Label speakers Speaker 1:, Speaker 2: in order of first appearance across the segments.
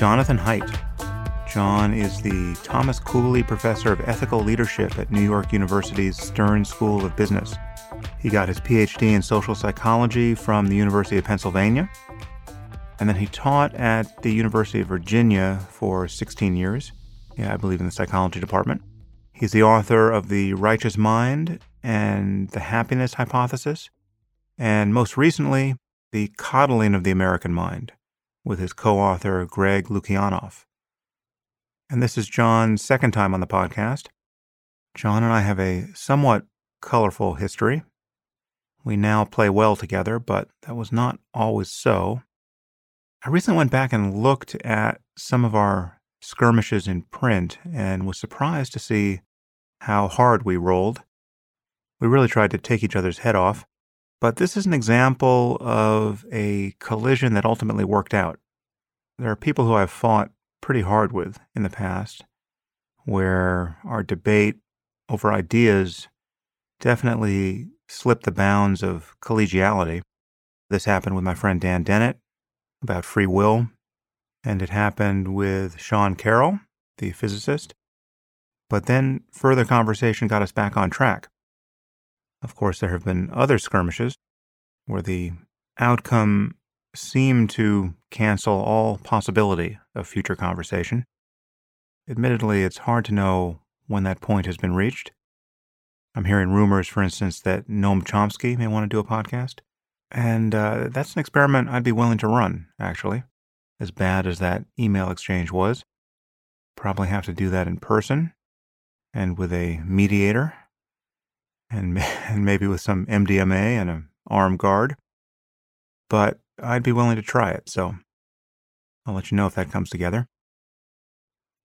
Speaker 1: Jonathan Haidt. John is the Thomas Cooley Professor of Ethical Leadership at New York University's Stern School of Business. He got his PhD in social psychology from the University of Pennsylvania, and then he taught at the University of Virginia for 16 years. Yeah, I believe in the psychology department. He's the author of The Righteous Mind and The Happiness Hypothesis, and most recently, The Coddling of the American Mind with his co author, Greg Lukianoff. And this is John's second time on the podcast. John and I have a somewhat colorful history. We now play well together, but that was not always so. I recently went back and looked at some of our skirmishes in print and was surprised to see how hard we rolled. We really tried to take each other's head off. But this is an example of a collision that ultimately worked out. There are people who I've fought pretty hard with in the past where our debate over ideas definitely slipped the bounds of collegiality. This happened with my friend Dan Dennett about free will, and it happened with Sean Carroll, the physicist. But then further conversation got us back on track. Of course, there have been other skirmishes where the outcome seemed to cancel all possibility of future conversation. Admittedly, it's hard to know when that point has been reached. I'm hearing rumors, for instance, that Noam Chomsky may want to do a podcast. And uh, that's an experiment I'd be willing to run, actually. As bad as that email exchange was, probably have to do that in person and with a mediator and, and maybe with some MDMA and an arm guard. But I'd be willing to try it, so I'll let you know if that comes together.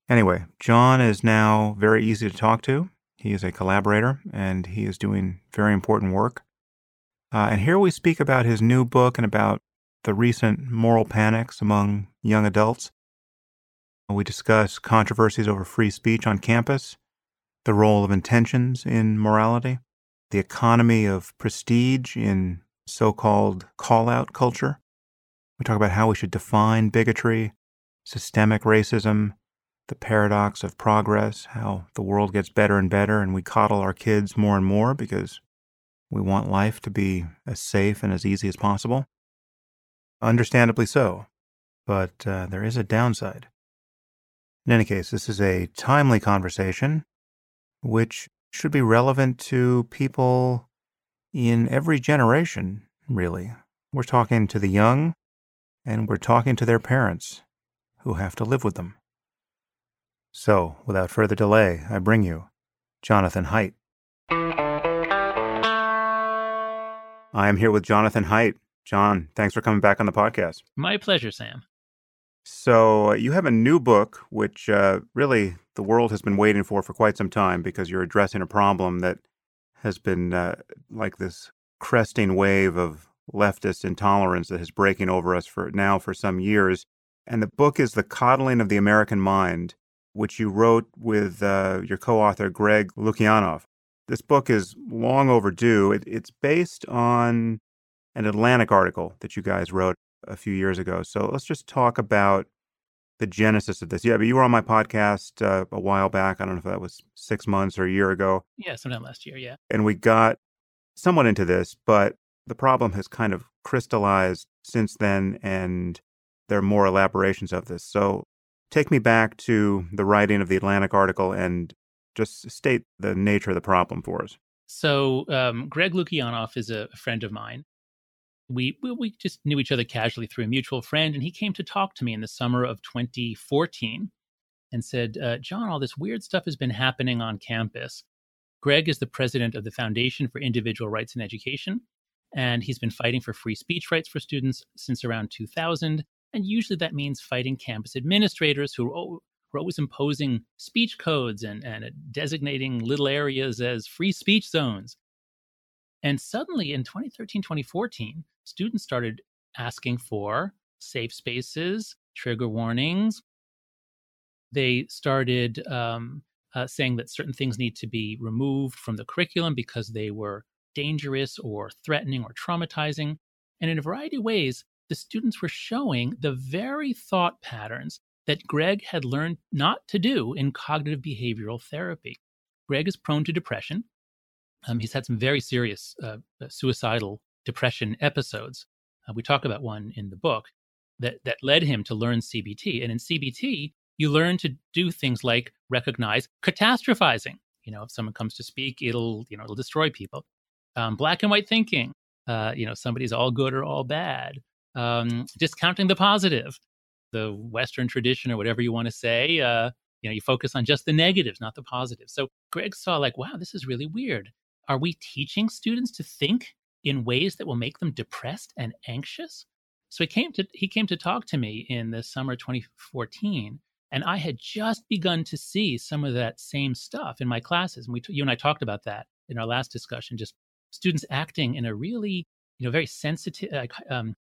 Speaker 1: Anyway, John is now very easy to talk to. He is a collaborator and he is doing very important work. Uh, and here we speak about his new book and about the recent moral panics among young adults. We discuss controversies over free speech on campus, the role of intentions in morality, the economy of prestige in so called call out culture. We talk about how we should define bigotry, systemic racism, the paradox of progress, how the world gets better and better, and we coddle our kids more and more because we want life to be as safe and as easy as possible. Understandably so, but uh, there is a downside. In any case, this is a timely conversation which should be relevant to people in every generation, really. We're talking to the young, and we're talking to their parents who have to live with them. So, without further delay, I bring you Jonathan Haidt. I am here with Jonathan Haidt. John, thanks for coming back on the podcast.
Speaker 2: My pleasure, Sam.
Speaker 1: So, you have a new book, which uh, really the world has been waiting for for quite some time because you're addressing a problem that has been uh, like this cresting wave of leftist intolerance that is breaking over us for now for some years. And the book is The Coddling of the American Mind, which you wrote with uh, your co author, Greg Lukianoff. This book is long overdue. It, it's based on an Atlantic article that you guys wrote a few years ago. So let's just talk about the genesis of this. Yeah, but you were on my podcast uh, a while back. I don't know if that was six months or a year ago.
Speaker 2: Yeah, sometime last year. Yeah.
Speaker 1: And we got somewhat into this, but the problem has kind of crystallized since then, and there are more elaborations of this. So take me back to the writing of the Atlantic article and just state the nature of the problem for us.
Speaker 2: So, um, Greg Lukianoff is a friend of mine we, we just knew each other casually through a mutual friend, and he came to talk to me in the summer of 2014 and said, uh, John, all this weird stuff has been happening on campus. Greg is the president of the Foundation for Individual Rights in Education, and he's been fighting for free speech rights for students since around 2000. And usually that means fighting campus administrators who are always imposing speech codes and, and designating little areas as free speech zones. And suddenly in 2013, 2014, students started asking for safe spaces, trigger warnings. They started um, uh, saying that certain things need to be removed from the curriculum because they were dangerous or threatening or traumatizing. And in a variety of ways, the students were showing the very thought patterns that Greg had learned not to do in cognitive behavioral therapy. Greg is prone to depression. Um, he's had some very serious uh, uh suicidal depression episodes. Uh, we talk about one in the book that, that led him to learn CBT. And in CBT, you learn to do things like recognize catastrophizing. You know, if someone comes to speak, it'll, you know, it'll destroy people. Um, black and white thinking. Uh, you know, somebody's all good or all bad. Um, discounting the positive, the Western tradition or whatever you want to say. Uh, you know, you focus on just the negatives, not the positives. So Greg saw like, wow, this is really weird. Are we teaching students to think in ways that will make them depressed and anxious? So he came to he came to talk to me in the summer 2014, and I had just begun to see some of that same stuff in my classes. And we you and I talked about that in our last discussion. Just students acting in a really you know very sensitive, uh, um,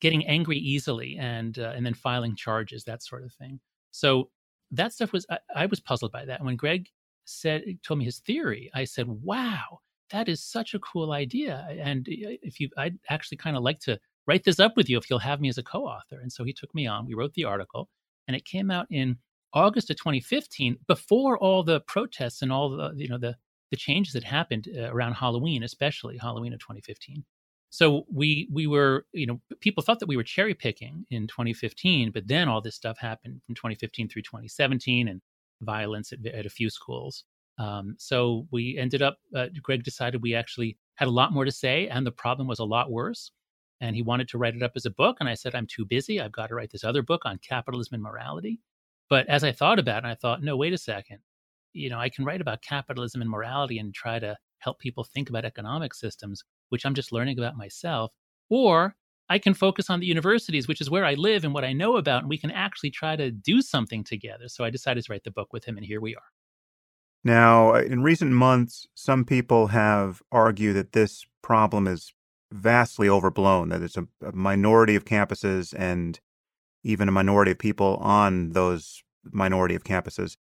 Speaker 2: getting angry easily, and uh, and then filing charges, that sort of thing. So that stuff was I, I was puzzled by that. when Greg said told me his theory, I said, "Wow, that is such a cool idea." And if you, I'd actually kind of like to write this up with you if you'll have me as a co-author. And so he took me on. We wrote the article, and it came out in August of 2015, before all the protests and all the you know the the changes that happened uh, around Halloween, especially Halloween of 2015. So we we were you know people thought that we were cherry picking in 2015, but then all this stuff happened from 2015 through 2017 and violence at, at a few schools. Um, so we ended up. Uh, Greg decided we actually had a lot more to say, and the problem was a lot worse and he wanted to write it up as a book. And I said, I'm too busy. I've got to write this other book on capitalism and morality. But as I thought about it, I thought, no, wait a second. You know, I can write about capitalism and morality and try to help people think about economic systems, which I'm just learning about myself. Or I can focus on the universities, which is where I live and what I know about, and we can actually try to do something together. So I decided to write the book with him, and here we are.
Speaker 1: Now, uh, in recent months, some people have argued that this problem is vastly overblown, that it's a, a minority of campuses and even a minority of people on those minority of campuses.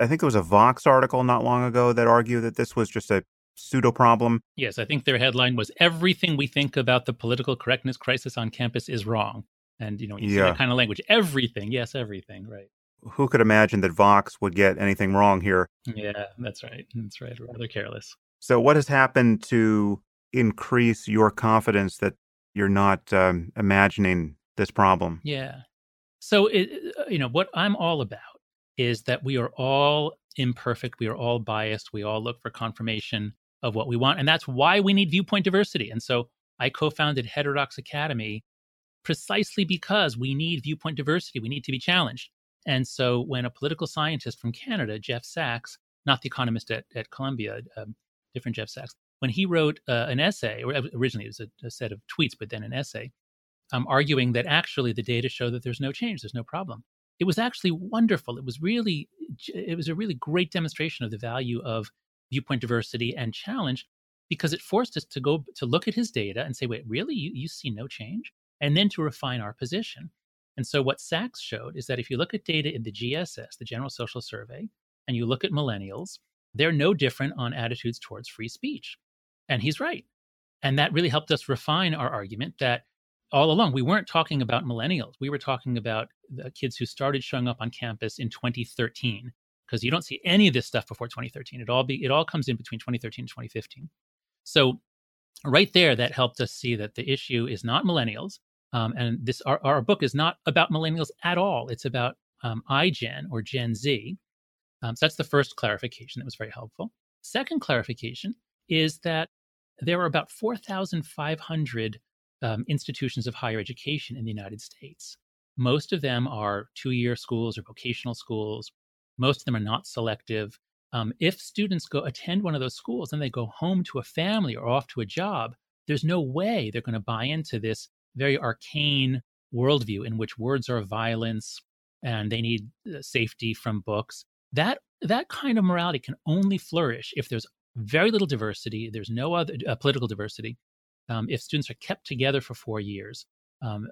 Speaker 1: I think there was a Vox article not long ago that argued that this was just a pseudo problem.
Speaker 2: Yes, I think their headline was Everything we think about the political correctness crisis on campus is wrong. And, you know, you yeah. that kind of language, everything. Yes, everything. Right.
Speaker 1: Who could imagine that Vox would get anything wrong here?
Speaker 2: Yeah, that's right. That's right. Rather careless.
Speaker 1: So, what has happened to increase your confidence that you're not um, imagining this problem?
Speaker 2: Yeah. So, it, uh, you know, what I'm all about is that we are all imperfect. We are all biased. We all look for confirmation of what we want. And that's why we need viewpoint diversity. And so I co founded Heterodox Academy precisely because we need viewpoint diversity. We need to be challenged. And so when a political scientist from Canada, Jeff Sachs, not the economist at, at Columbia, um, different Jeff Sachs, when he wrote uh, an essay, or originally it was a, a, set of tweets, but then an essay, um, arguing that actually the data show that there's no change, there's no problem. It was actually wonderful. It was really, it was a really great demonstration of the value of viewpoint diversity and challenge because it forced us to go to look at his data and say, wait, really? You, you see no change? And then to refine our position. And so what Sachs showed is that if you look at data in the GSS, the General Social Survey, and you look at millennials, they're no different on attitudes towards free speech. And he's right. And that really helped us refine our argument that all along we weren't talking about millennials. We were talking about the kids who started showing up on campus in 2013 because you don't see any of this stuff before 2013. It all be it all comes in between 2013 and 2015. So right there, that helped us see that the issue is not millennials, um, and this our, our book is not about millennials at all. It's about um, iGen or Gen Z. Um, so that's the first clarification that was very helpful. Second clarification is that there are about 4,500 um, institutions of higher education in the United States. Most of them are two year schools or vocational schools. Most of them are not selective. Um, if students go attend one of those schools and they go home to a family or off to a job, there's no way they're going to buy into this very arcane worldview in which words are violence and they need uh, safety from books. That that kind of morality can only flourish if there's very little diversity. There's no other uh, political diversity. Um, if students are kept together for four years, um,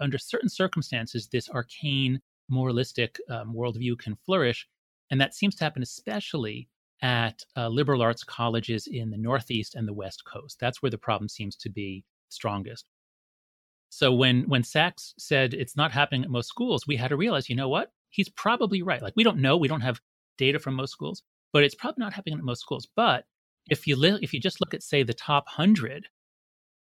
Speaker 2: under certain circumstances, this arcane moralistic um, worldview can flourish. And that seems to happen especially at uh, liberal arts colleges in the Northeast and the West Coast. That's where the problem seems to be strongest. So when when Sachs said it's not happening at most schools, we had to realize, you know what? He's probably right. Like we don't know, we don't have data from most schools, but it's probably not happening at most schools. But if you li- if you just look at say the top 100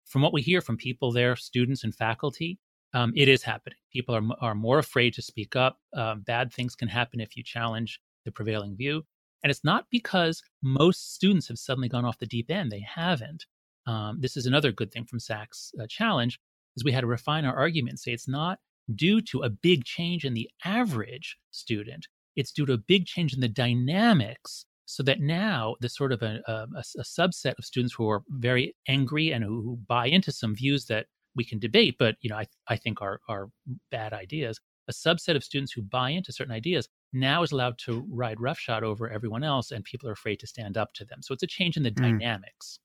Speaker 2: from what we hear from people there, students and faculty, um, it is happening. People are, are more afraid to speak up. Um, bad things can happen if you challenge the prevailing view. And it's not because most students have suddenly gone off the deep end. They haven't. Um, this is another good thing from Sachs' uh, challenge is we had to refine our argument say it's not due to a big change in the average student. It's due to a big change in the dynamics so that now the sort of a, a, a, subset of students who are very angry and who, who, buy into some views that we can debate, but you know I, I think are are bad ideas. A subset of students who buy into certain ideas now is allowed to ride roughshod over everyone else, and people are afraid to stand up to them. So it's a change in the mm. dynamics.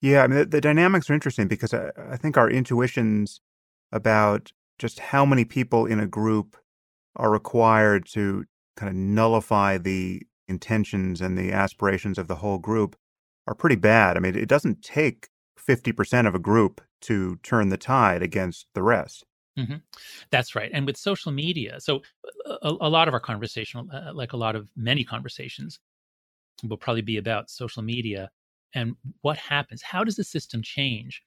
Speaker 1: Yeah, I mean the, the dynamics are interesting because I, I think our intuitions about just how many people in a group are required to kind of nullify the intentions and the aspirations of the whole group are pretty bad. I mean, it doesn't take 50% of a group to turn the tide against the rest.
Speaker 2: Mm-hmm. That's right. And with social media, so a, a lot of our conversation, uh, like a lot of many conversations, will probably be about social media and what happens. How does the system change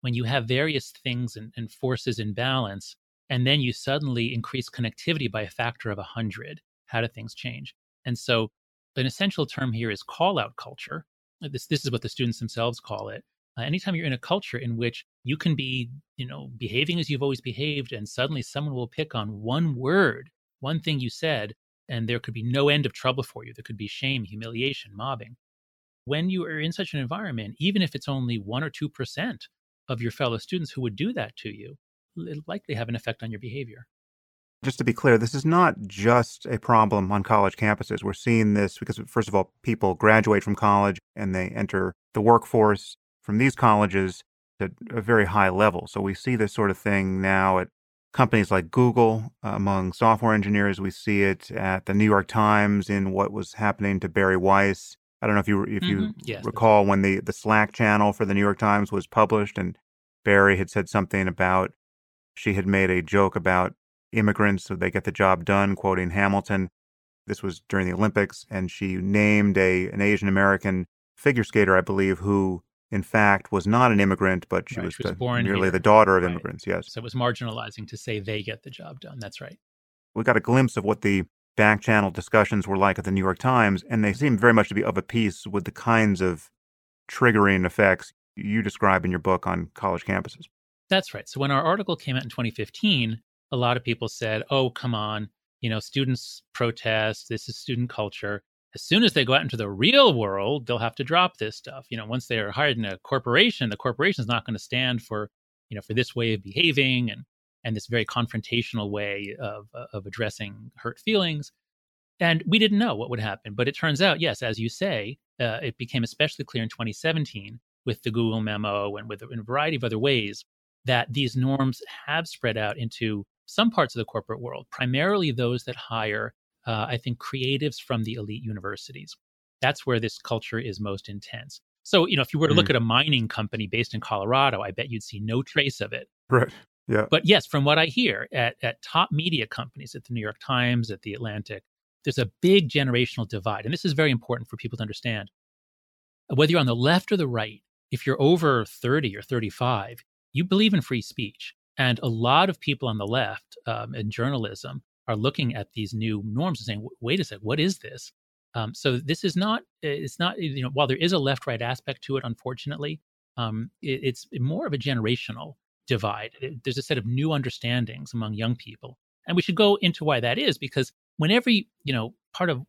Speaker 2: when you have various things and, and forces in balance, and then you suddenly increase connectivity by a factor of 100? How do things change? And so an essential term here is call out culture. This, this is what the students themselves call it. Uh, anytime you're in a culture in which you can be, you know, behaving as you've always behaved, and suddenly someone will pick on one word, one thing you said, and there could be no end of trouble for you. There could be shame, humiliation, mobbing. When you are in such an environment, even if it's only one or two percent of your fellow students who would do that to you, it'll likely have an effect on your behavior
Speaker 1: just to be clear, this is not just a problem on college campuses. We're seeing this because, first of all, people graduate from college and they enter the workforce from these colleges at a very high level. So we see this sort of thing now at companies like Google uh, among software engineers. We see it at the New York Times in what was happening to Bari Weiss. I don't know if you if you mm-hmm. yes, recall when the the Slack channel for the New York Times was published and Bari had said something about she had made a joke about immigrants so they get the job done, quoting Hamilton. This was during the Olympics, and she named a an Asian American figure skater, I believe, who in fact was not an immigrant, but she right, was, she was born merely here. the daughter of right. immigrants. Yes.
Speaker 2: So it was marginalizing to say they get the job done. That's right.
Speaker 1: We got a glimpse of what the back channel discussions were like at the New York Times, and they seem very much to be of a piece with the kinds of triggering effects you describe in your book on college campuses.
Speaker 2: That's right. So when our article came out in 2015, a lot of people said, oh, come on, you know, students protest, this is student culture. As soon as they go out into the real world, they'll have to drop this stuff. You know, once they are hired in a corporation, the corporation is not going to stand for, you know, for this way of behaving and and this very confrontational way of uh, of addressing hurt feelings. And we didn't know what would happen, but it turns out, yes, as you say, uh, it became especially clear in 2017 with the Google memo and with in a variety of other ways that these norms have spread out into some parts of the corporate world, primarily those that hire, uh, I think, creatives from the elite universities. That's where this culture is most intense. So, you know, if you were to mm. look at a mining company based in Colorado, I bet you'd see no trace of it.
Speaker 1: Right. Yeah.
Speaker 2: But yes, from what I hear at, at top media companies, at the New York Times, at the Atlantic, there's a big generational divide. And this is very important for people to understand. Whether you're on the left or the right, if you're over 30 or 35, you believe in free speech. And a lot of people on the left um, in journalism are looking at these new norms and saying, wait a second, what is this? Um, so this is not, it's not, you know, while there is a left right aspect to it, unfortunately, um, it, it's more of a generational divide. There's a set of new understandings among young people. And we should go into why that is because whenever, you know, part of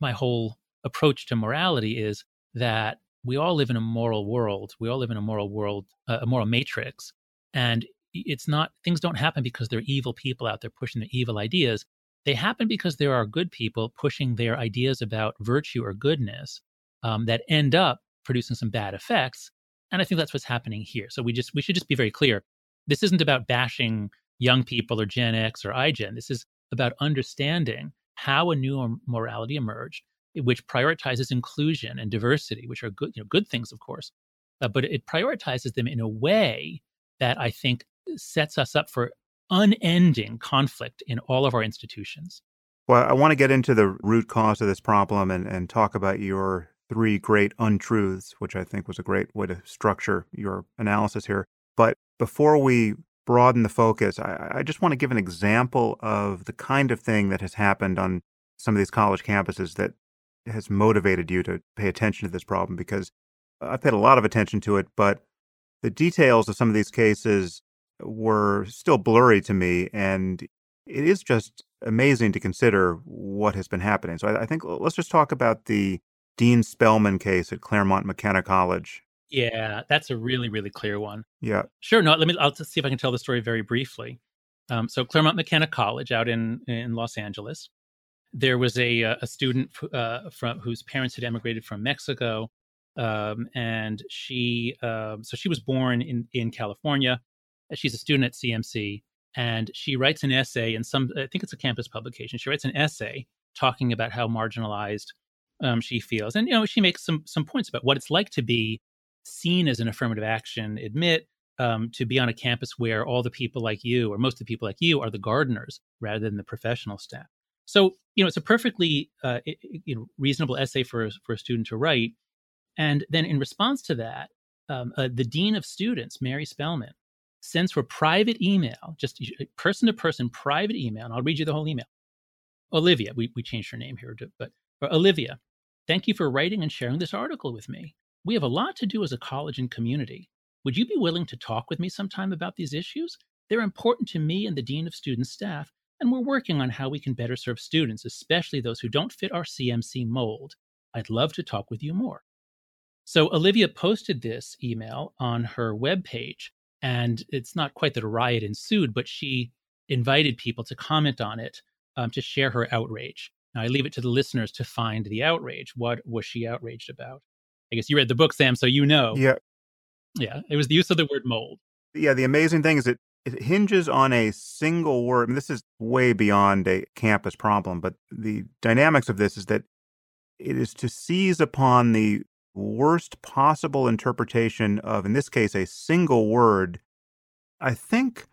Speaker 2: my whole approach to morality is that we all live in a moral world. We all live in a moral world, uh, a moral matrix. And it's not things don't happen because there are evil people out there pushing their evil ideas. They happen because there are good people pushing their ideas about virtue or goodness um, that end up producing some bad effects and i think that's what's happening here. So we just we should just be very clear. This isn't about bashing young people or gen x or igen this is about understanding how a new morality emerged which prioritizes inclusion and diversity which are good you know good things of course uh, but it prioritizes them in a way that i think sets us up for unending conflict in all of our institutions.
Speaker 1: Well, I want to get into the root cause of this problem and, and talk about your three great untruths, which I think was a great way to structure your analysis here. But before we broaden the focus, I, I just want to give an example of the kind of thing that has happened on some of these college campuses that has motivated you to pay attention to this problem because I've paid a lot of attention to it, but the details of some of these cases were still blurry to me. And it is just amazing to consider what has been happening. So I, I think let's just talk about the Dean Spellman case at Claremont McKenna College.
Speaker 2: Yeah, that's a really, really clear one.
Speaker 1: Yeah.
Speaker 2: Sure. No, let me, I'll see if I can tell the story very briefly. Um, so Claremont McKenna College out in, in Los Angeles, there was a, a student uh, from whose parents had emigrated from Mexico. Um, and she, uh, so she was born in, in California. She's a student at CMC and she writes an essay in some, I think it's a campus publication. She writes an essay talking about how marginalized um, she feels. And, you know, she makes some, some points about what it's like to be seen as an affirmative action admit um, to be on a campus where all the people like you, or most of the people like you, are the gardeners rather than the professional staff. So, you know, it's a perfectly uh, you know, reasonable essay for, for a student to write. And then in response to that, um, uh, the dean of students, Mary Spellman, sends for private email, just uh, person to person private email, and I'll read you the whole email. Olivia, we, we changed her name here, but Olivia, thank you for writing and sharing this article with me. We have a lot to do as a college and community. Would you be willing to talk with me sometime about these issues? They're important to me and the Dean of Student staff, and we're working on how we can better serve students, especially those who don't fit our CMC mold. I'd love to talk with you more. So Olivia posted this email on her webpage, and it's not quite that a riot ensued, but she invited people to comment on it um, to share her outrage. Now, I leave it to the listeners to find the outrage. What was she outraged about? I guess you read the book, Sam, so you know.
Speaker 1: Yeah.
Speaker 2: Yeah. It was the use of the word mold.
Speaker 1: Yeah. The amazing thing is it, it hinges on a single word. I mean, this is way beyond a campus problem, but the dynamics of this is that it is to seize upon the worst possible interpretation of, in this case, a single word. I think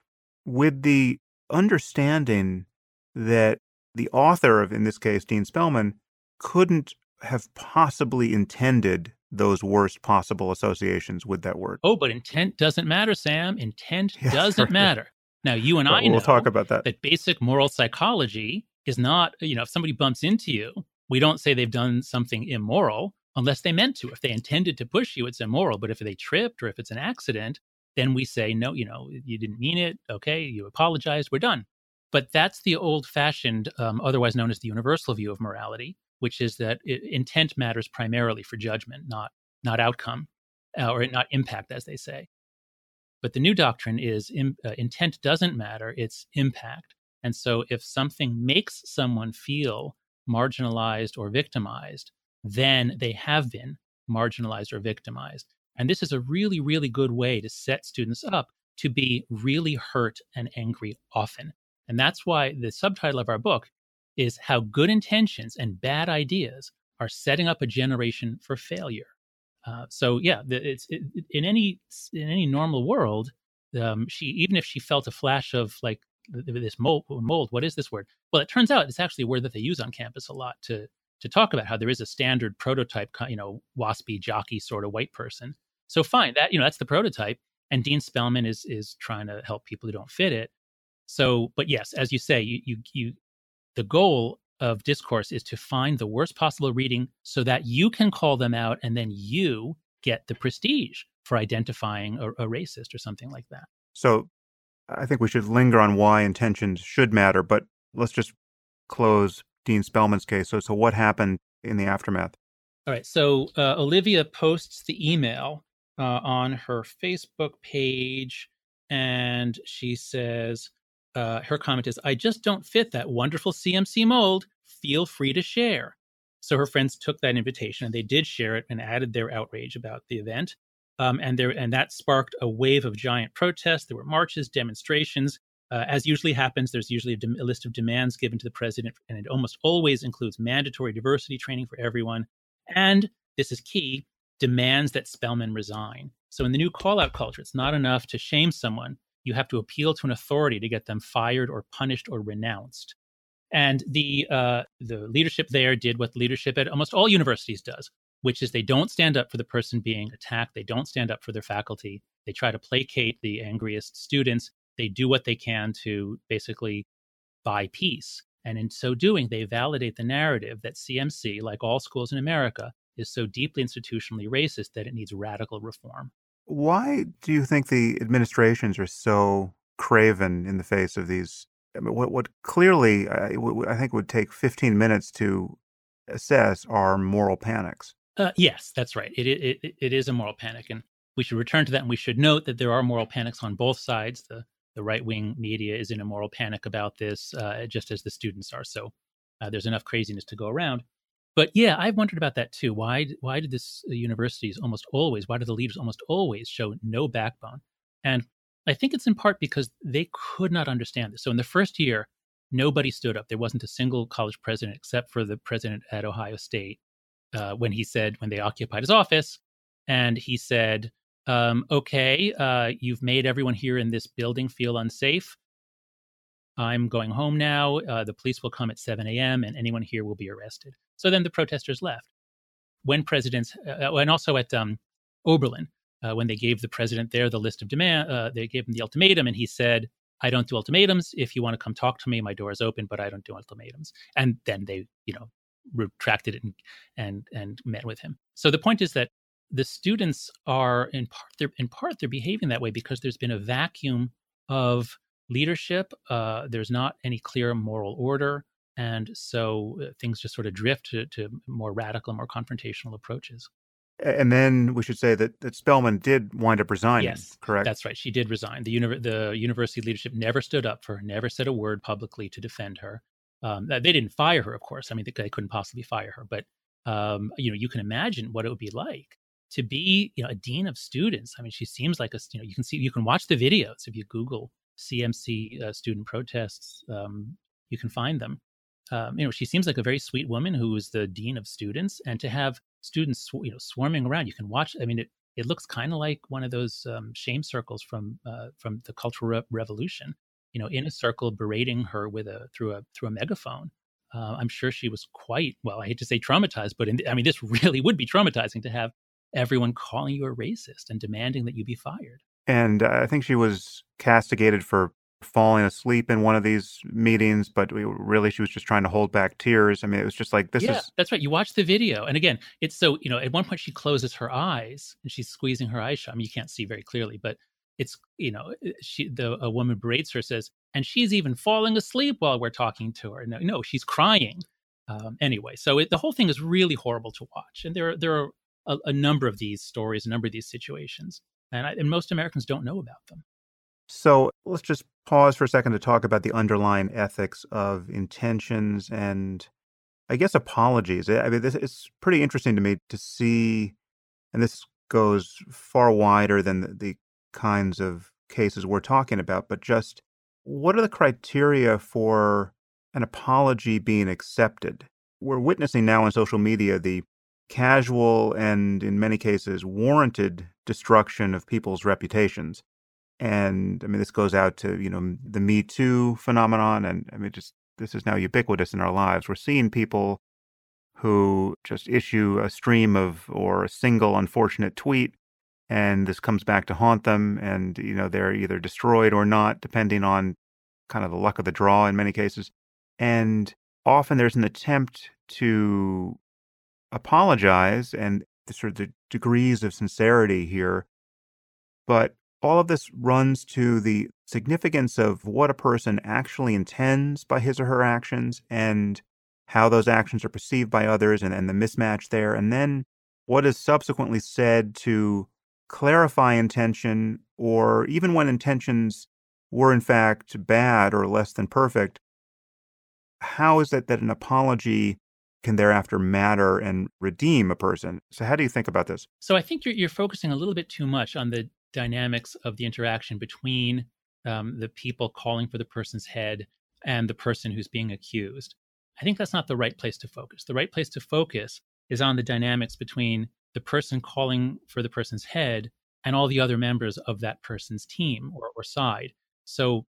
Speaker 1: with the understanding that the author of, in this case, Dean Spellman, couldn't have possibly intended those worst possible associations with that word.
Speaker 2: Oh, but intent doesn't matter, Sam. Intent yes, doesn't right. matter. Now, you and I
Speaker 1: we'll
Speaker 2: know
Speaker 1: talk about that.
Speaker 2: That basic moral psychology is not, you know, if somebody bumps into you, we don't say they've done something immoral unless they meant to. If they intended to push you, it's immoral. But if they tripped or if it's an accident, then we say, no, you know, you didn't mean it. Okay, you apologized. We're done. But that's the old fashioned, um, otherwise known as the universal view of morality, which is that it, intent matters primarily for judgment, not, not outcome uh, or not impact, as they say. But the new doctrine is in, uh, intent doesn't matter, it's impact. And so if something makes someone feel marginalized or victimized, then they have been marginalized or victimized. And this is a really, really good way to set students up to be really hurt and angry often. And that's why the subtitle of our book is How Good Intentions and Bad Ideas Are Setting Up a Generation for Failure. Uh, so yeah, it's it, in any in any normal world, um, she even if she felt a flash of like this mold, mold, what is this word? Well, it turns out it's actually a word that they use on campus a lot to to talk about how there is a standard prototype, you know, waspy, jockey sort of white person. So fine, that you know that's the prototype, and Dean Spellman is is trying to help people who don't fit it. So, but yes, as you say, you, you, you, the goal of discourse is to find the worst possible reading so that you can call them out and then you get the prestige for identifying a, a racist or something like that.
Speaker 1: So, I think we should linger on why intentions should matter, but let's just close Dean Spellman's case. So, so what happened in the aftermath?
Speaker 2: All right. So, uh, Olivia posts the email uh, on her Facebook page, and she says, uh, her comment is, I just don't fit that wonderful CMC mold. Feel free to share. So her friends took that invitation and they did share it and added their outrage about the event. Um, and there and that sparked a wave of giant protests. There were marches, demonstrations. Uh, as usually happens, there's usually a, de- a, list of demands given to the president, and it almost always includes mandatory diversity training for everyone. And this is key demands that Spellman resign. So, in the new call out culture, it's not enough to shame someone you have to appeal to an authority to get them fired or punished or renounced. And the uh, the leadership there did what leadership at almost all universities does, which is they don't stand up for the person being attacked. They don't stand up for their faculty. They try to placate the angriest students. They do what they can to basically buy peace. And in so doing, they validate the narrative that CMC, like all schools in America, is so deeply institutionally racist that it needs radical reform.
Speaker 1: Why do you think the administrations are so craven in the face of these? I mean, what, what clearly uh, I think would take 15 minutes to assess are moral panics.
Speaker 2: Uh, yes, that's right. It, it, it is a moral panic. And we should return to that. And we should note that there are moral panics on both sides. The, the right wing media is in a moral panic about this, uh, just as the students are. So uh, there's enough craziness to go around. But yeah, I've wondered about that too. Why why did this uh, universities almost always, why do the leaders almost always show no backbone? And I think it's in part because they could not understand this. So in the first year, nobody stood up. There wasn't a single college president except for the president at Ohio State uh, when he said when they occupied his office, and he said, um, "Okay, uh, you've made everyone here in this building feel unsafe. I'm going home now. Uh, the police will come at 7 a.m. and anyone here will be arrested. So then the protesters left. When presidents, uh, uh, and also at um, Oberlin, uh, when they gave the president there the list of demand, uh, they gave him the ultimatum, and he said, "I don't do ultimatums. If you want to come talk to me, my door is open, but I don't do ultimatums." And then they, you know, retracted it and and and met with him. So the point is that the students are in part they're in part they're behaving that way because there's been a vacuum of leadership. Uh, there's not any clear moral order. And so uh, things just sort of drift to, to, more radical, more confrontational approaches.
Speaker 1: And then we should say that, that Spellman did wind up resigning.
Speaker 2: Yes,
Speaker 1: correct.
Speaker 2: That's right. She did resign. The, uni- the university leadership never stood up for her, never said a word publicly to defend her. Um, they didn't fire her, of course. I mean, they, they couldn't possibly fire her, but um, you know, you can imagine what it would be like to be, you know, a dean of students. I mean, she seems like a, you know, you can see, you can watch the videos if you Google CMC uh, student protests. Um, you can find them. Um, you know, she seems like a very sweet woman who is the dean of students, and to have students, you know, swarming around, you can watch. I mean, it it looks kind of like one of those um, shame circles from uh, from the Cultural Re- Revolution. You know, in a circle berating her with a through a through a megaphone. Uh, I'm sure she was quite well. I hate to say traumatized, but in, I mean, this really would be traumatizing to have everyone calling you a racist and demanding that you be fired.
Speaker 1: And I think she was castigated for falling asleep in one of these meetings, but we, really she was just trying to hold back tears. I mean, it was just like this
Speaker 2: yeah,
Speaker 1: is
Speaker 2: that's right. You watch the video, and again, it's so you know. At one point, she closes her eyes and she's squeezing her eyes shut. I mean, you can't see very clearly, but it's you know, she the a woman berates her, says, and she's even falling asleep while we're talking to her. No, no, she's crying. Um, anyway, so it, the whole thing is really horrible to watch, and there there are a, a number of these stories, a number of these situations and, I, and most Americans don't know about them.
Speaker 1: So let's just pause for a second to talk about the underlying ethics of intentions and, I guess, apologies. I mean, this it's pretty interesting to me to see, and this goes far wider than the, the kinds of cases we're talking about, but just what are the criteria for an apology being accepted? We're witnessing now on social media the casual and, in many cases, warranted destruction of people's reputations. And I mean, this goes out to, you know, the Me Too phenomenon. And I mean, just this is now ubiquitous in our lives. We're seeing people who just issue a stream of or a single unfortunate tweet and this comes back to haunt them and you know they're either destroyed or not depending on kind of the luck of the draw in many cases and often there's an attempt to apologize and the sort of the degrees of sincerity here. But all of this runs to the significance of what a person actually intends by his or her actions and how those actions are perceived by others and, and the mismatch there. And then what is subsequently said to clarify intention or even when intentions were in fact bad or less than perfect, how is it that an apology can thereafter matter and redeem a person. So, how do you think about this?
Speaker 2: So, I think you're, you're focusing a little bit too much on the dynamics of the interaction between um, the people calling for the person's head and the person who's being accused. I think that's not the right place to focus. The right place to focus is on the dynamics between the person calling for the person's head and all the other members of that person's team or, or side. So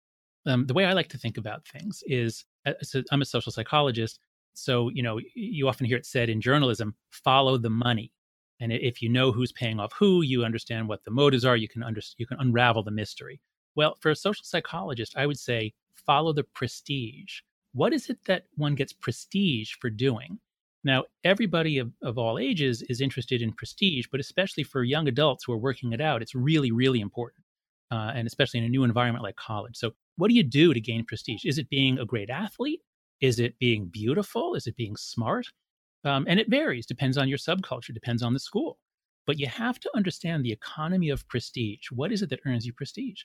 Speaker 2: um, the way I like to think about things is uh, so I'm a social psychologist. So, you know, you often hear it said in journalism, follow the money. And if you know who's paying off who, you understand what the motives are, you can under, you can unravel the mystery. Well, for a social psychologist, I would say follow the prestige. What is it that one gets prestige for doing? Now, everybody of, of all ages is interested in prestige, but especially for young adults who are working it out, it's really, really important. Uh, and especially in a new environment like college. So, what do you do to gain prestige? Is it being a great athlete? Is it being beautiful? Is it being smart? Um, and it varies, depends on your subculture, depends on the school. But you have to understand the economy of prestige. What is it that earns you prestige?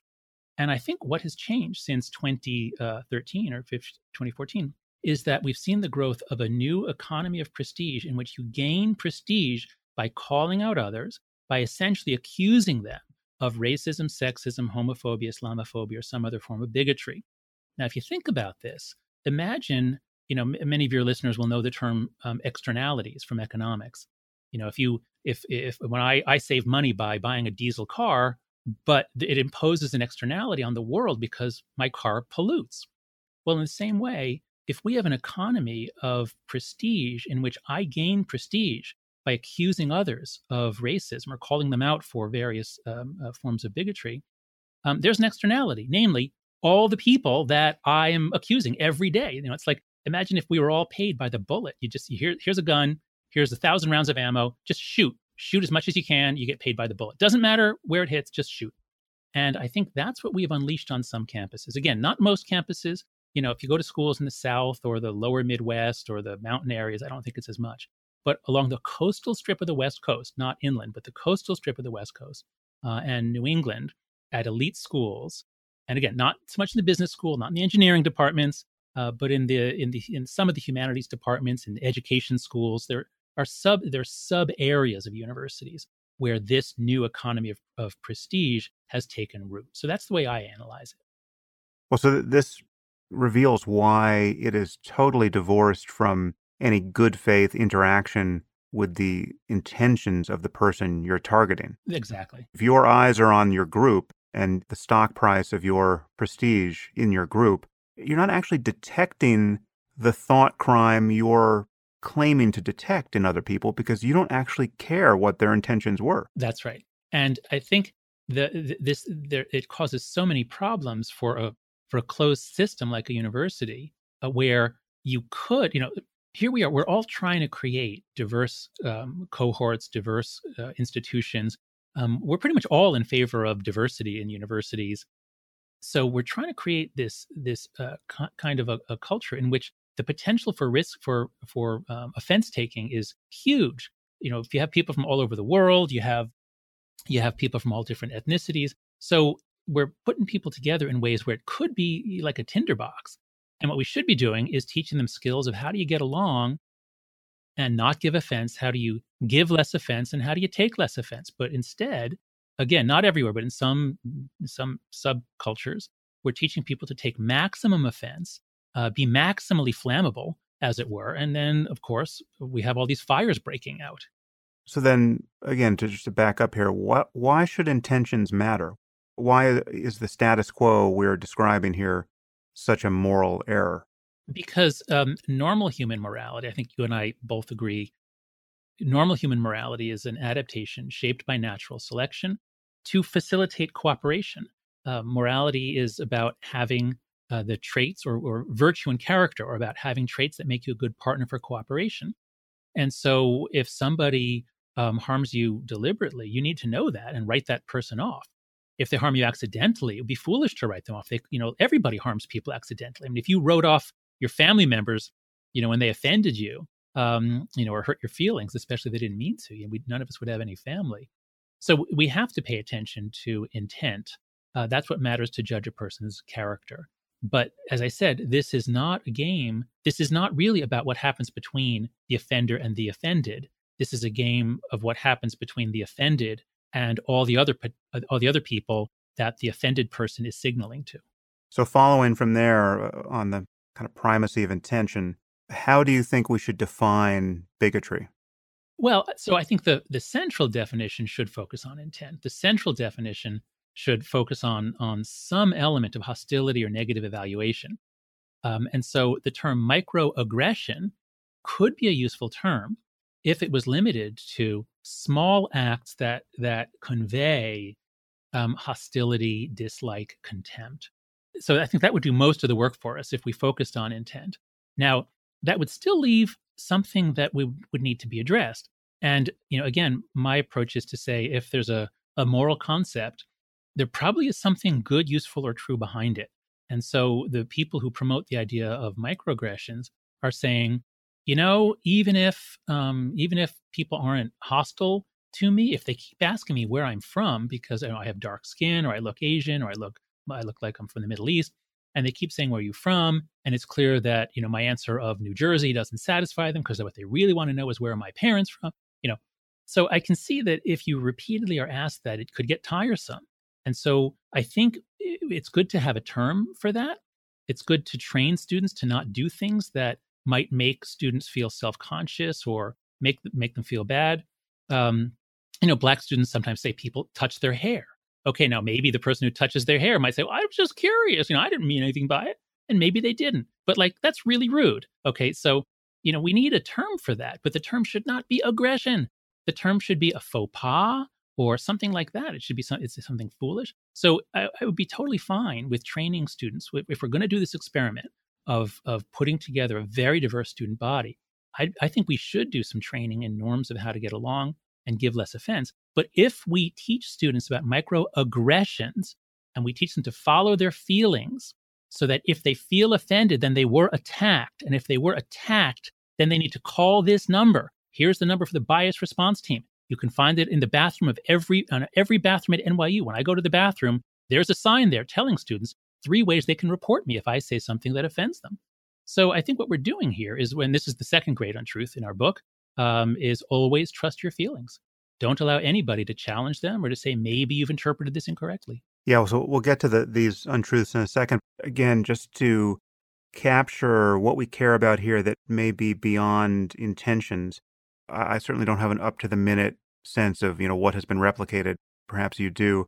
Speaker 2: And I think what has changed since 2013 uh, or 2014 is that we've seen the growth of a new economy of prestige in which you gain prestige by calling out others, by essentially accusing them of racism, sexism, homophobia, Islamophobia, or some other form of bigotry. Now, if you think about this, imagine you know, m- many of your listeners will know the term um, externalities from economics. You know, if you if if when I I save money by buying a diesel car, but it imposes an externality on the world because my car pollutes. Well, in the same way, if we have an economy of prestige in which I gain prestige by accusing others of racism or calling them out for various um, uh, forms of bigotry, um, there's an externality, namely all the people that I am accusing every day. You know, it's like imagine if we were all paid by the bullet. You just here, here's a gun, here's a thousand rounds of ammo, just shoot, shoot as much as you can. You get paid by the bullet. Doesn't matter where it hits, just shoot. And I think that's what we have unleashed on some campuses. Again, not most campuses. You know, if you go to schools in the South or the lower Midwest or the mountain areas, I don't think it's as much. But along the coastal strip of the West Coast, not inland, but the coastal strip of the West Coast uh, and New England at elite schools, and again, not so much in the business school, not in the engineering departments, uh, but in the in the in some of the humanities departments and education schools, there are sub there are sub areas of universities where this new economy of, of prestige has taken root. So that's the way I analyze it.
Speaker 1: Well, so this reveals why it is totally divorced from any good faith interaction with the intentions of the person you're targeting.
Speaker 2: Exactly.
Speaker 1: If your eyes are on your group and the stock price of your prestige in your group, you're not actually detecting the thought crime you're claiming to detect in other people because you don't actually care what their intentions were.
Speaker 2: That's right. And I think the this there it causes so many problems for a for a closed system like a university uh, where you could, you know, here we are we're all trying to create diverse um, cohorts, diverse uh, institutions. Um, we're pretty much all in favor of diversity in universities so we're trying to create this this uh, kind of a, a, culture in which the potential for risk for for um, offense taking is huge. You know, if you have people from all over the world, you have you have people from all different ethnicities. So we're putting people together in ways where it could be like a tinderbox. And what we should be doing is teaching them skills of how do you get along and not give offense? How do you give less offense and how do you take less offense? But instead, again, not everywhere, but in some some subcultures, we're teaching people to take maximum offense, uh, be maximally flammable, as it were, and then of course we have all these fires breaking out.
Speaker 1: So then, again, to just to back up here, what why should intentions matter? Why is the status quo we're describing here such a moral error?
Speaker 2: Because um, normal human morality, I think you and I both agree, normal human morality is an adaptation shaped by natural selection to facilitate cooperation. Uh, morality is about having uh, the traits or, or, virtue and character, or about having traits that make you a good partner for cooperation. And so, if somebody um, harms you deliberately, you need to know that and write that person off. If they harm you accidentally, it would be foolish to write them off. They, you know, everybody harms people accidentally. I mean, if you wrote off your family members, you know, when they offended you, um, you know, or hurt your feelings, especially if they didn't mean to, and we, none of us would have any family. So we have to pay attention to intent. Uh, that's what matters to judge a person's character. But as I said, this is not a game. This is not really about what happens between the offender and the offended. This is a game of what happens between the offended and all the other uh, all the other people that the offended person is signaling to.
Speaker 1: So following from there uh, on the kind of primacy of intention, how do you think we should define bigotry?
Speaker 2: Well, so I think the the central definition should focus on intent. The central definition should focus on on some element of hostility or negative evaluation. Um, and so the term microaggression could be a useful term if it was limited to small acts that that convey um, hostility, dislike, contempt. So I think that would do most of the work for us if we focused on intent. Now that would still leave something that we would need to be addressed. And you know, again, my approach is to say if there's a, a moral concept, there probably is something good, useful, or true behind it. And so the people who promote the idea of microaggressions are saying, you know, even if um, even if people aren't hostile to me, if they keep asking me where I'm from because you know, I have dark skin or I look Asian or I look I look like I'm from the Middle East, and they keep saying where are you from, and it's clear that you know my answer of New Jersey doesn't satisfy them because what they really want to know is where are my parents from, you know. So I can see that if you repeatedly are asked that, it could get tiresome. And so I think it's good to have a term for that. It's good to train students to not do things that might make students feel self-conscious or make make them feel bad. Um, you know, black students sometimes say people touch their hair. Okay, now maybe the person who touches their hair might say, well, "I was just curious. You know, I didn't mean anything by it," and maybe they didn't. But like, that's really rude. Okay, so you know, we need a term for that, but the term should not be aggression. The term should be a faux pas or something like that. It should be some, it's something foolish. So I, I would be totally fine with training students if we're going to do this experiment of of putting together a very diverse student body. I, I think we should do some training in norms of how to get along and give less offense. But if we teach students about microaggressions and we teach them to follow their feelings so that if they feel offended, then they were attacked. And if they were attacked, then they need to call this number. Here's the number for the bias response team. You can find it in the bathroom of every on every bathroom at NYU. When I go to the bathroom, there's a sign there telling students three ways they can report me if I say something that offends them. So I think what we're doing here is when this is the second great untruth in our book um, is always trust your feelings. Don't allow anybody to challenge them or to say maybe you've interpreted this incorrectly.
Speaker 1: Yeah, so we'll get to the, these untruths in a second. Again, just to capture what we care about here that may be beyond intentions. I certainly don't have an up to the minute sense of, you know, what has been replicated. Perhaps you do.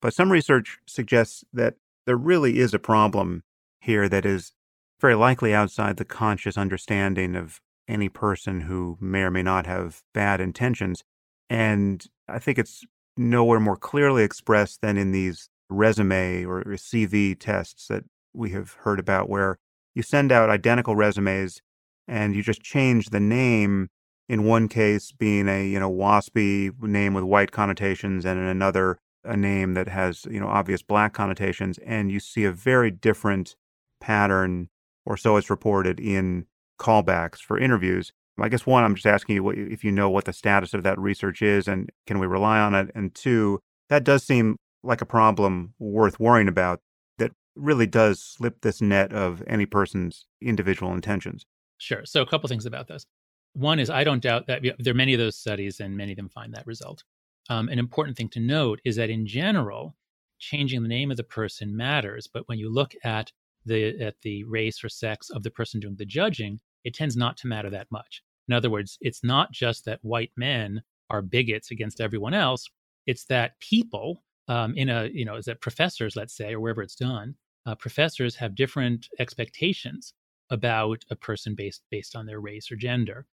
Speaker 1: But some research suggests that there really is a problem here that is very likely outside the conscious understanding of any person who may or may not have bad intentions. And I think it's nowhere more clearly expressed than in these resume or CV tests that we have heard about, where you send out identical resumes and you just change the name in one case being a you know waspy name with white connotations and in another a name that has you know obvious black connotations and you see a very different pattern or so it's reported in callbacks for interviews. I guess one i'm just asking you if you know what the status of that research is and can we rely on it? And two that does seem like a problem worth worrying about that really does slip this net of any person's individual intentions.
Speaker 2: Sure so a couple things about this. One is I don't doubt that there are many of those studies and many of them find that result. Um, an important thing to note is that in general, changing the name of the person matters, but when you look at the at the race or sex of the person doing the judging, it tends not to matter that much. In other words, it's not just that white men are bigots against everyone else; it's that people um, in a you know, is that professors, let's say, or wherever it's done, uh, professors have different expectations about a person based based on their race or gender.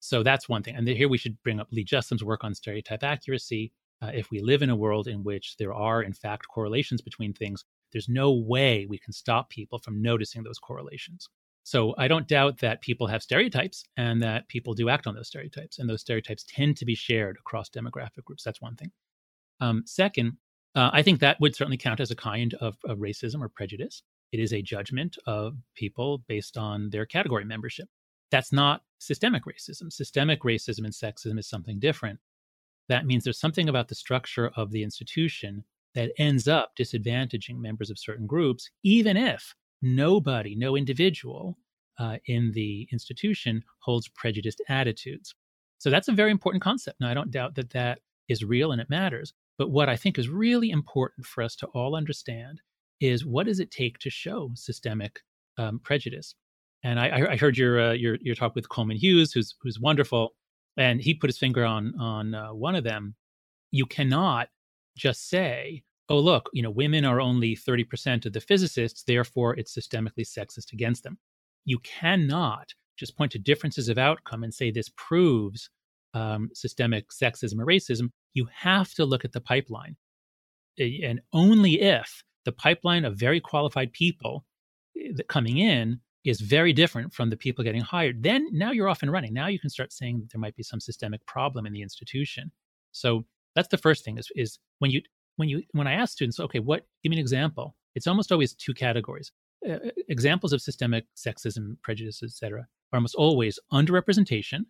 Speaker 2: So that's one thing. And here we should bring up Lee Jussim's work on stereotype accuracy. Uh, if we live in a world in which there are, in fact, correlations between things, there's no way we can stop people from noticing those correlations. So I don't doubt that people have stereotypes and that people do act on those stereotypes. And those stereotypes tend to be shared across demographic groups. That's one thing. Um, second, uh, I think that would certainly count as a kind of, of racism or prejudice. It is a judgment of people based on their category membership. That's not systemic racism. Systemic racism and sexism is something different. That means there's something about the structure of the institution that ends up disadvantaging members of certain groups, even if nobody, no individual uh, in the institution holds prejudiced attitudes. So that's a very important concept. Now, I don't doubt that that is real and it matters. But what I think is really important for us to all understand is what does it take to show systemic um, prejudice? And I, I heard your, uh, your your talk with Coleman Hughes, who's who's wonderful. And he put his finger on on uh, one of them. You cannot just say, "Oh, look, you know, women are only thirty percent of the physicists, therefore it's systemically sexist against them." You cannot just point to differences of outcome and say this proves um, systemic sexism or racism. You have to look at the pipeline, and only if the pipeline of very qualified people eh, coming in is very different from the people getting hired, then now you're off and running. Now you can start saying that there might be some systemic problem in the institution. So that's the first thing is, is when you when you when I ask students, okay, what give me an example? It's almost always two categories. Uh, examples of systemic sexism, prejudice, etc., are almost always underrepresentation,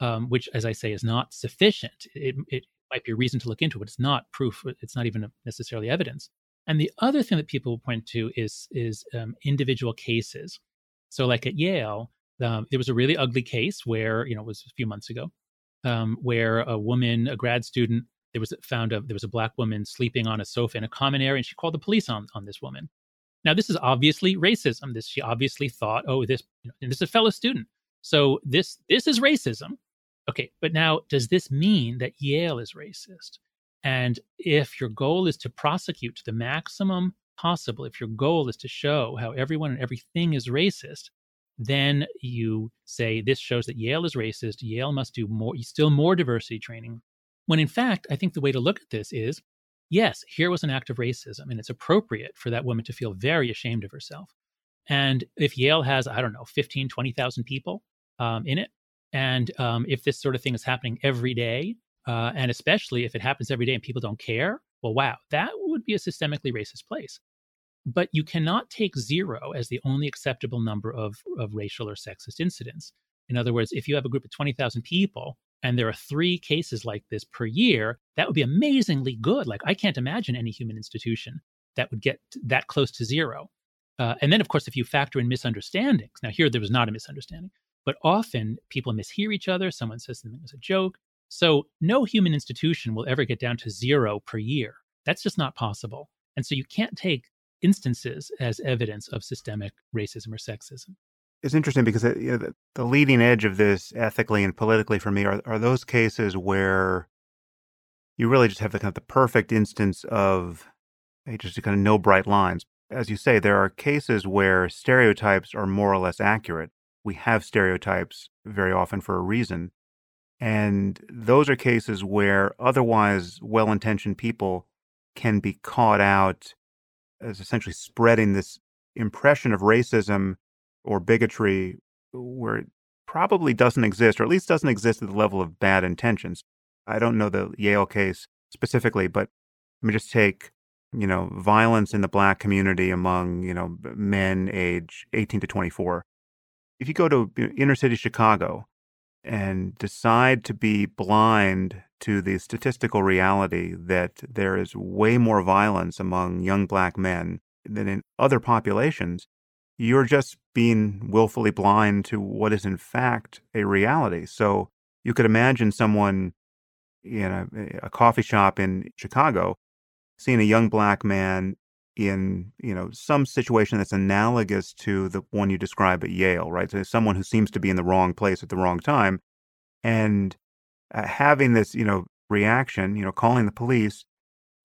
Speaker 2: um, which, as I say, is not sufficient. It, it might be a reason to look into, but it's not proof. It's not even necessarily evidence. And the other thing that people point to is is um, individual cases. So, like at Yale, um, there was a really ugly case where you know it was a few months ago, um, where a woman, a grad student, there was found a there was a black woman sleeping on a sofa in a common area, and she called the police on on this woman. Now, this is obviously racism. This she obviously thought, oh, this you know, and this is a fellow student, so this this is racism. Okay, but now does this mean that Yale is racist? And if your goal is to prosecute to the maximum possible, if your goal is to show how everyone and everything is racist, then you say this shows that Yale is racist. Yale must do more, still more diversity training. When in fact, I think the way to look at this is yes, here was an act of racism, and it's appropriate for that woman to feel very ashamed of herself. And if Yale has, I don't know, 15, 20,000 people um, in it, and um, if this sort of thing is happening every day, uh, and especially if it happens every day and people don't care, well, wow, that would be a systemically racist place. But you cannot take zero as the only acceptable number of, of racial or sexist incidents. In other words, if you have a group of 20,000 people and there are three cases like this per year, that would be amazingly good. Like, I can't imagine any human institution that would get that close to zero. Uh, and then, of course, if you factor in misunderstandings, now here there was not a misunderstanding, but often people mishear each other. Someone says something as a joke. So no human institution will ever get down to zero per year. That's just not possible. And so you can't take instances as evidence of systemic racism or sexism.
Speaker 1: It's interesting because it, you know, the, leading edge of this ethically and politically for me are, are those cases where you really just have the kind of the perfect instance of just kind of no bright lines. As you say, there are cases where stereotypes are more or less accurate. We have stereotypes very often for a reason. And those are cases where otherwise well intentioned people can be caught out as essentially spreading this impression of racism or bigotry where it probably doesn't exist, or at least doesn't exist at the level of bad intentions. I don't know the Yale case specifically, but let me just take, you know, violence in the black community among, you know, men age 18 to 24. If you go to inner city Chicago, and decide to be blind to the statistical reality that there is way more violence among young black men than in other populations, you're just being willfully blind to what is in fact a reality. So you could imagine someone in a, a coffee shop in Chicago seeing a young black man in you know some situation that's analogous to the one you describe at Yale, right? So someone who seems to be in the wrong place at the wrong time, and uh, having this you know reaction, you know, calling the police,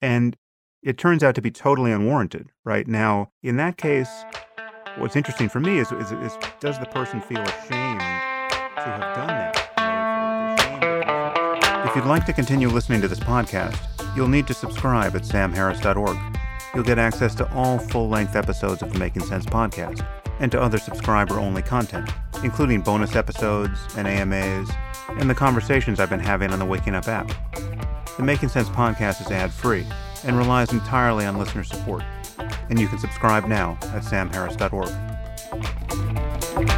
Speaker 1: and it turns out to be totally unwarranted, right? Now, in that case, what's interesting for me is, is, is does the person feel ashamed to have done that? If you'd like to continue listening to this podcast, you'll need to subscribe at samharris.org you'll get access to all full length episodes of the Making Sense podcast and to other subscriber only content, including bonus episodes and AMAs and the conversations I've been having on the Waking Up app. The Making Sense podcast is ad free and relies entirely on listener support, and you can subscribe now at samharris.org.